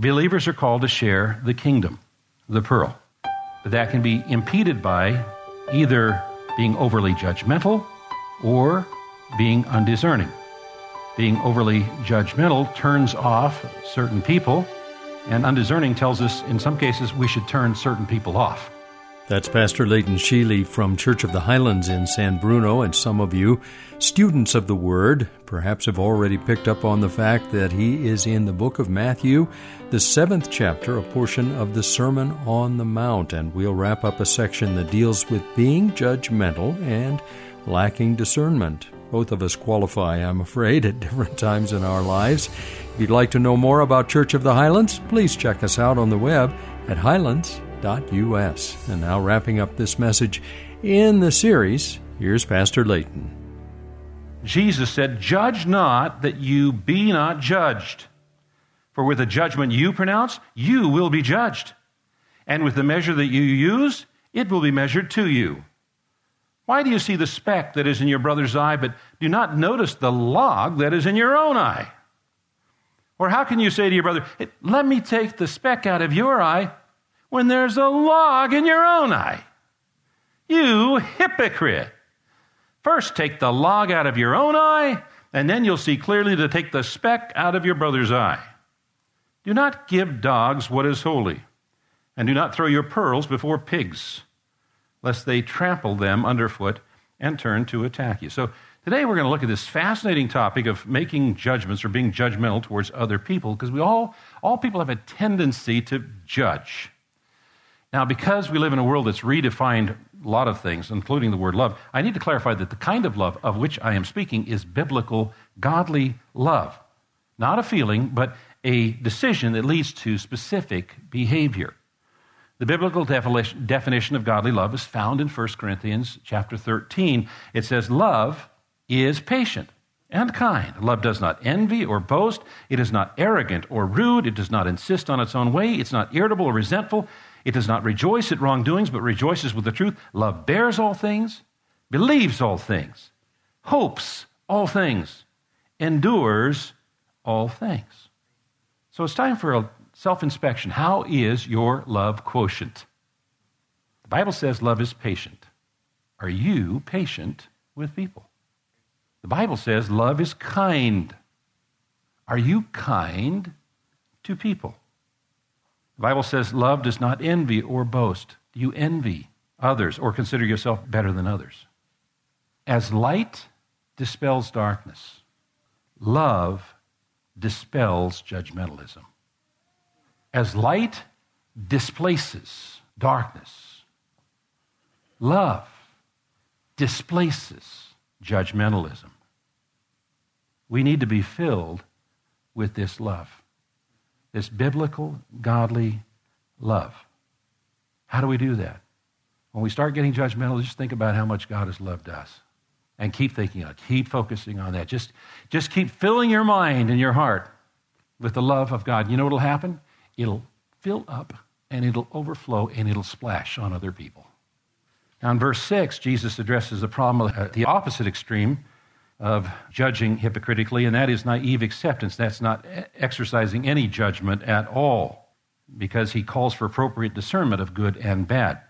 Believers are called to share the kingdom, the pearl. But that can be impeded by either being overly judgmental or being undiscerning. Being overly judgmental turns off certain people, and undiscerning tells us in some cases we should turn certain people off. That's Pastor Leighton Sheely from Church of the Highlands in San Bruno, and some of you, students of the Word, perhaps have already picked up on the fact that he is in the book of Matthew, the seventh chapter, a portion of the Sermon on the Mount, and we'll wrap up a section that deals with being judgmental and lacking discernment. Both of us qualify, I'm afraid, at different times in our lives. If you'd like to know more about Church of the Highlands, please check us out on the web at highlands.com www.ccc.us. And now, wrapping up this message in the series, here's Pastor Layton. Jesus said, Judge not that you be not judged. For with the judgment you pronounce, you will be judged. And with the measure that you use, it will be measured to you. Why do you see the speck that is in your brother's eye, but do not notice the log that is in your own eye? Or how can you say to your brother, Let me take the speck out of your eye, when there's a log in your own eye? You hypocrite! First, take the log out of your own eye, and then you'll see clearly to take the speck out of your brother's eye. Do not give dogs what is holy, and do not throw your pearls before pigs, lest they trample them underfoot and turn to attack you. So, today we're going to look at this fascinating topic of making judgments or being judgmental towards other people, because we all, all people have a tendency to judge. Now, because we live in a world that's redefined a lot of things, including the word love, I need to clarify that the kind of love of which I am speaking is biblical, godly love. Not a feeling, but a decision that leads to specific behavior. The biblical definition of godly love is found in 1 Corinthians chapter 13. It says, Love is patient and kind. Love does not envy or boast. It is not arrogant or rude. It does not insist on its own way. It's not irritable or resentful. It does not rejoice at wrongdoings, but rejoices with the truth. Love bears all things, believes all things, hopes all things, endures all things. So it's time for a self inspection. How is your love quotient? The Bible says love is patient. Are you patient with people? The Bible says love is kind. Are you kind to people? The Bible says love does not envy or boast. Do you envy others or consider yourself better than others? As light dispels darkness, love dispels judgmentalism. As light displaces darkness, love displaces judgmentalism. We need to be filled with this love this biblical, godly love. How do we do that? When we start getting judgmental, just think about how much God has loved us. And keep thinking on it. Keep focusing on that. Just, just keep filling your mind and your heart with the love of God. You know what will happen? It'll fill up and it'll overflow and it'll splash on other people. Now, in verse 6, Jesus addresses the problem at the opposite extreme of judging hypocritically, and that is naive acceptance. That's not exercising any judgment at all, because he calls for appropriate discernment of good and bad.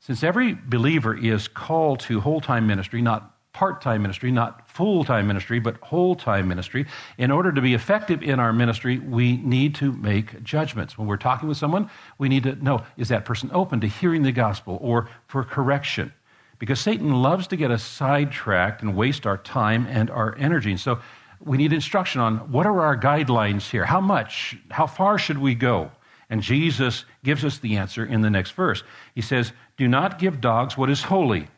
Since every believer is called to whole time ministry, not part time ministry, not full time ministry, but whole time ministry. In order to be effective in our ministry, we need to make judgments. When we're talking with someone, we need to know is that person open to hearing the gospel or for correction? Because Satan loves to get us sidetracked and waste our time and our energy. And so we need instruction on what are our guidelines here? How much? How far should we go? And Jesus gives us the answer in the next verse. He says, Do not give dogs what is holy,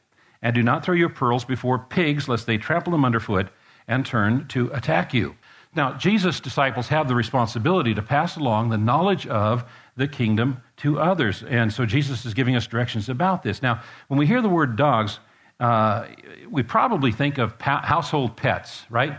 and do not throw your pearls before pigs, lest they trample them underfoot and turn to attack you. Now, Jesus' disciples have the responsibility to pass along the knowledge of the kingdom to others. And so Jesus is giving us directions about this. Now, when we hear the word dogs, uh, we probably think of pa- household pets, right?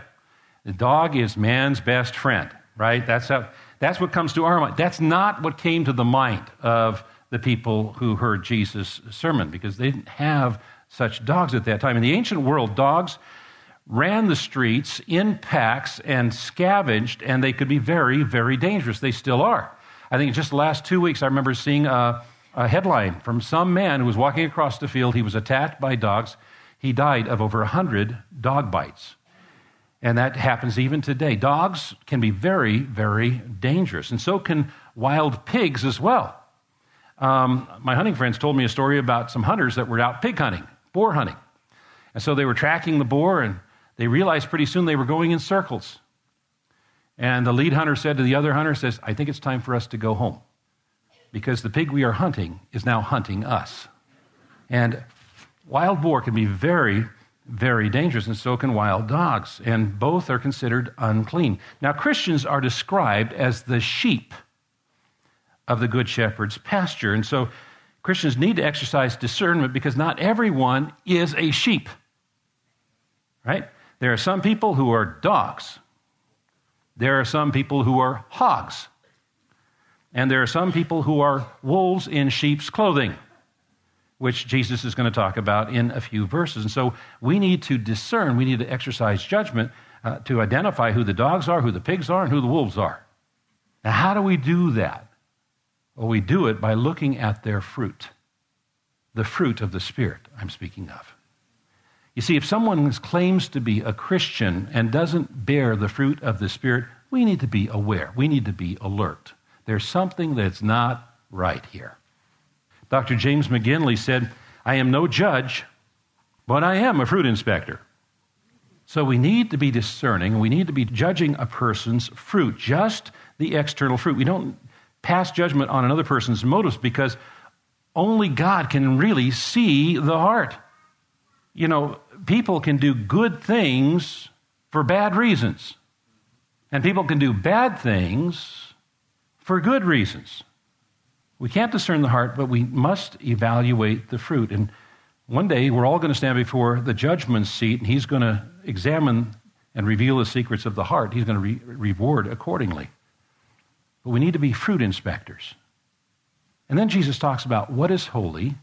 The dog is man's best friend, right? That's, how, that's what comes to our mind. That's not what came to the mind of the people who heard Jesus' sermon because they didn't have such dogs at that time. In the ancient world, dogs ran the streets in packs and scavenged, and they could be very, very dangerous. They still are. I think just the last two weeks, I remember seeing a, a headline from some man who was walking across the field. He was attacked by dogs. He died of over 100 dog bites. And that happens even today. Dogs can be very, very dangerous, and so can wild pigs as well. Um, my hunting friends told me a story about some hunters that were out pig hunting, boar hunting. And so they were tracking the boar, and they realized pretty soon they were going in circles. And the lead hunter said to the other hunter, says, I think it's time for us to go home because the pig we are hunting is now hunting us. And wild boar can be very, very dangerous, and so can wild dogs, and both are considered unclean. Now, Christians are described as the sheep of the Good Shepherd's pasture, and so Christians need to exercise discernment because not everyone is a sheep. Right? There are some people who are dogs. There are some people who are hogs. And there are some people who are wolves in sheep's clothing, which Jesus is going to talk about in a few verses. And so we need to discern, we need to exercise judgment uh, to identify who the dogs are, who the pigs are, and who the wolves are. Now, how do we do that? Well, we do it by looking at their fruit, the fruit of the Spirit I'm speaking of. You see, if someone claims to be a Christian and doesn't bear the fruit of the Spirit, we need to be aware. We need to be alert. There's something that's not right here. Dr. James McGinley said, I am no judge, but I am a fruit inspector. So we need to be discerning. We need to be judging a person's fruit, just the external fruit. We don't pass judgment on another person's motives because only God can really see the heart you know, people can do good things for bad reasons. And people can do bad things for good reasons. We can't discern the heart, but we must evaluate the fruit. And one day we're all going to stand before the judgment seat, and he's going to examine and reveal the secrets of the heart. He's going to re- reward accordingly. But we need to be fruit inspectors. And then Jesus talks about what is holy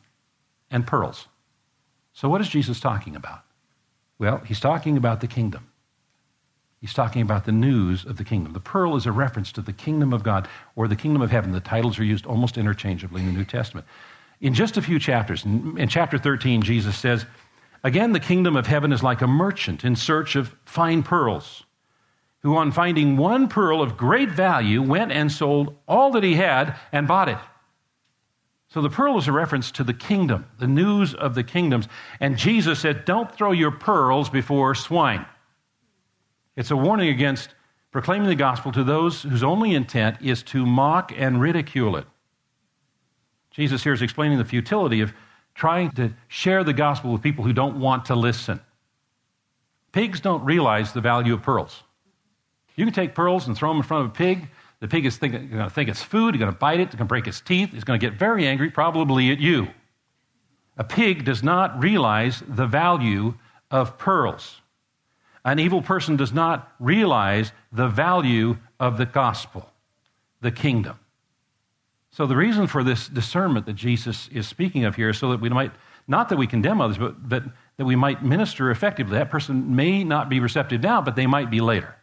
and pearls. So, what is Jesus talking about? Well, he's talking about the kingdom. He's talking about the news of the kingdom. The pearl is a reference to the kingdom of God or the kingdom of heaven. The titles are used almost interchangeably in the New Testament. In just a few chapters, in chapter 13, Jesus says, Again, the kingdom of heaven is like a merchant in search of fine pearls, who, on finding one pearl of great value, went and sold all that he had and bought it. So the pearl is a reference to the kingdom, the news of the kingdoms. And Jesus said, Don't throw your pearls before swine. It's a warning against proclaiming the gospel to those whose only intent is to mock and ridicule it. Jesus here is explaining the futility of trying to share the gospel with people who don't want to listen. Pigs don't realize the value of pearls. You can take pearls and throw them in front of a pig, the pig is going to think it's food, he's going to bite it, it's going to break its teeth, he's going to get very angry, probably at you. A pig does not realize the value of pearls. An evil person does not realize the value of the gospel, the kingdom. So, the reason for this discernment that Jesus is speaking of here is so that we might, not that we condemn others, but, but that we might minister effectively. That person may not be receptive now, but they might be later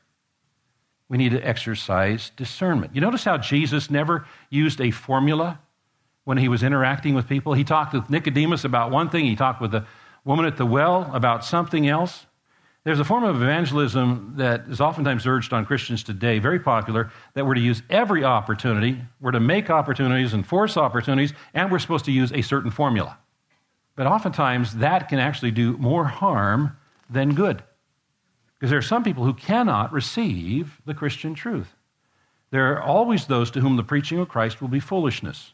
we need to exercise discernment. You notice how Jesus never used a formula when he was interacting with people? He talked with Nicodemus about one thing, he talked with the woman at the well about something else. There's a form of evangelism that is oftentimes urged on Christians today, very popular, that we're to use every opportunity, we're to make opportunities and force opportunities, and we're supposed to use a certain formula. But oftentimes that can actually do more harm than good. Because there are some people who cannot receive the Christian truth. There are always those to whom the preaching of Christ will be foolishness.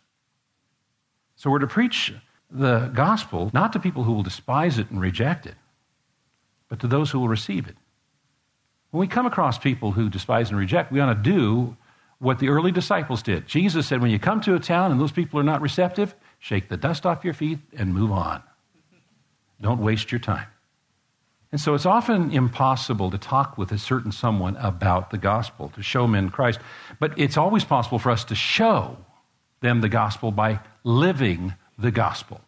So we're to preach the gospel not to people who will despise it and reject it, but to those who will receive it. When we come across people who despise and reject, we ought to do what the early disciples did. Jesus said, when you come to a town and those people are not receptive, shake the dust off your feet and move on. Don't waste your time. And so it's often impossible to talk with a certain someone about the gospel, to show men Christ. But it's always possible for us to show them the gospel by living the gospel.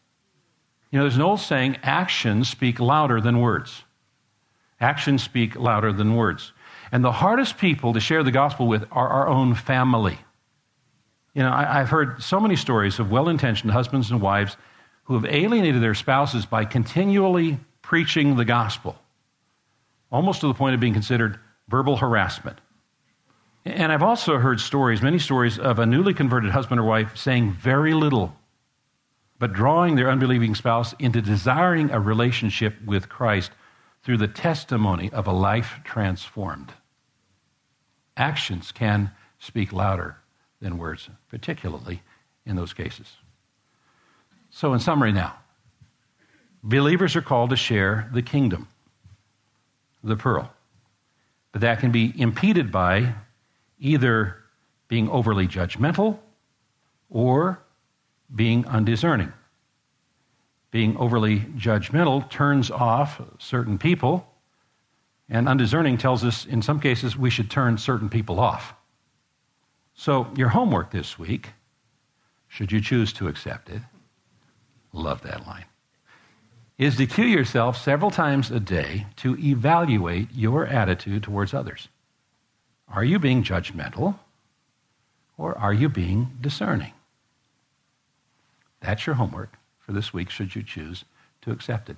You know, there's an old saying actions speak louder than words. Actions speak louder than words. And the hardest people to share the gospel with are our own family. You know, I, I've heard so many stories of well intentioned husbands and wives who have alienated their spouses by continually preaching the gospel, almost to the point of being considered verbal harassment. And I've also heard stories, many stories, of a newly converted husband or wife saying very little, but drawing their unbelieving spouse into desiring a relationship with Christ through the testimony of a life transformed. Actions can speak louder than words, particularly in those cases. So, in summary, now, believers are called to share the kingdom, the pearl. But that can be impeded by either being overly judgmental or being undiscerning. Being overly judgmental turns off certain people, and undiscerning tells us in some cases we should turn certain people off. So, your homework this week, should you choose to accept it, love that line, is to cue yourself several times a day to evaluate your attitude towards others. Are you being judgmental or are you being discerning? That's your homework for this week, should you choose to accept it.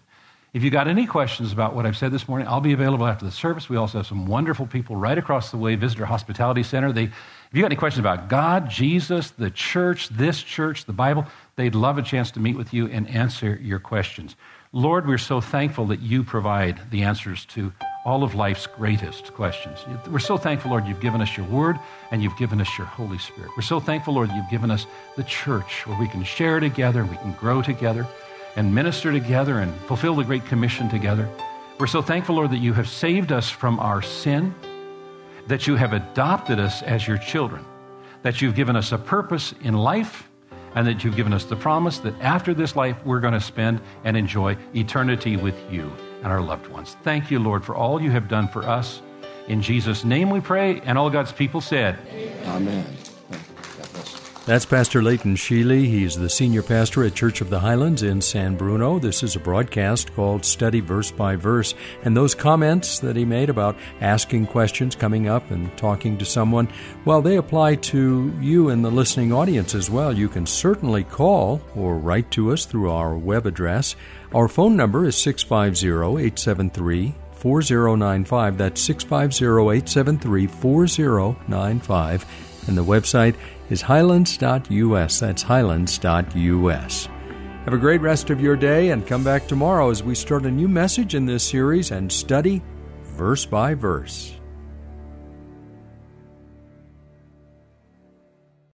If you got any questions about what I've said this morning, I'll be available after the service. We also have some wonderful people right across the way, Visitor Hospitality Center. They, if you got any questions about God, Jesus, the church, this church, the Bible, they'd love a chance to meet with you and answer your questions. Lord, we're so thankful that you provide the answers to all of life's greatest questions. We're so thankful, Lord, you've given us your word and you've given us your Holy Spirit. We're so thankful, Lord, you've given us the church where we can share together, we can grow together and minister together and fulfill the Great Commission together. We're so thankful, Lord, that you have saved us from our sin, that you have adopted us as your children, that you've given us a purpose in life, and that you've given us the promise that after this life we're going to spend and enjoy eternity with you and our loved ones. Thank you, Lord, for all you have done for us. In Jesus' name we pray, and all God's people said, Amen. That's Pastor Leighton Sheely. He's the senior pastor at Church of the Highlands in San Bruno. This is a broadcast called Study Verse by Verse. And those comments that he made about asking questions, coming up and talking to someone, well, they apply to you and the listening audience as well. You can certainly call or write to us through our web address. Our phone number is 650 873 4095. That's 650 873 4095. And the website is highlands.us. That's highlands.us. Have a great rest of your day and come back tomorrow as we start a new message in this series and study verse by verse.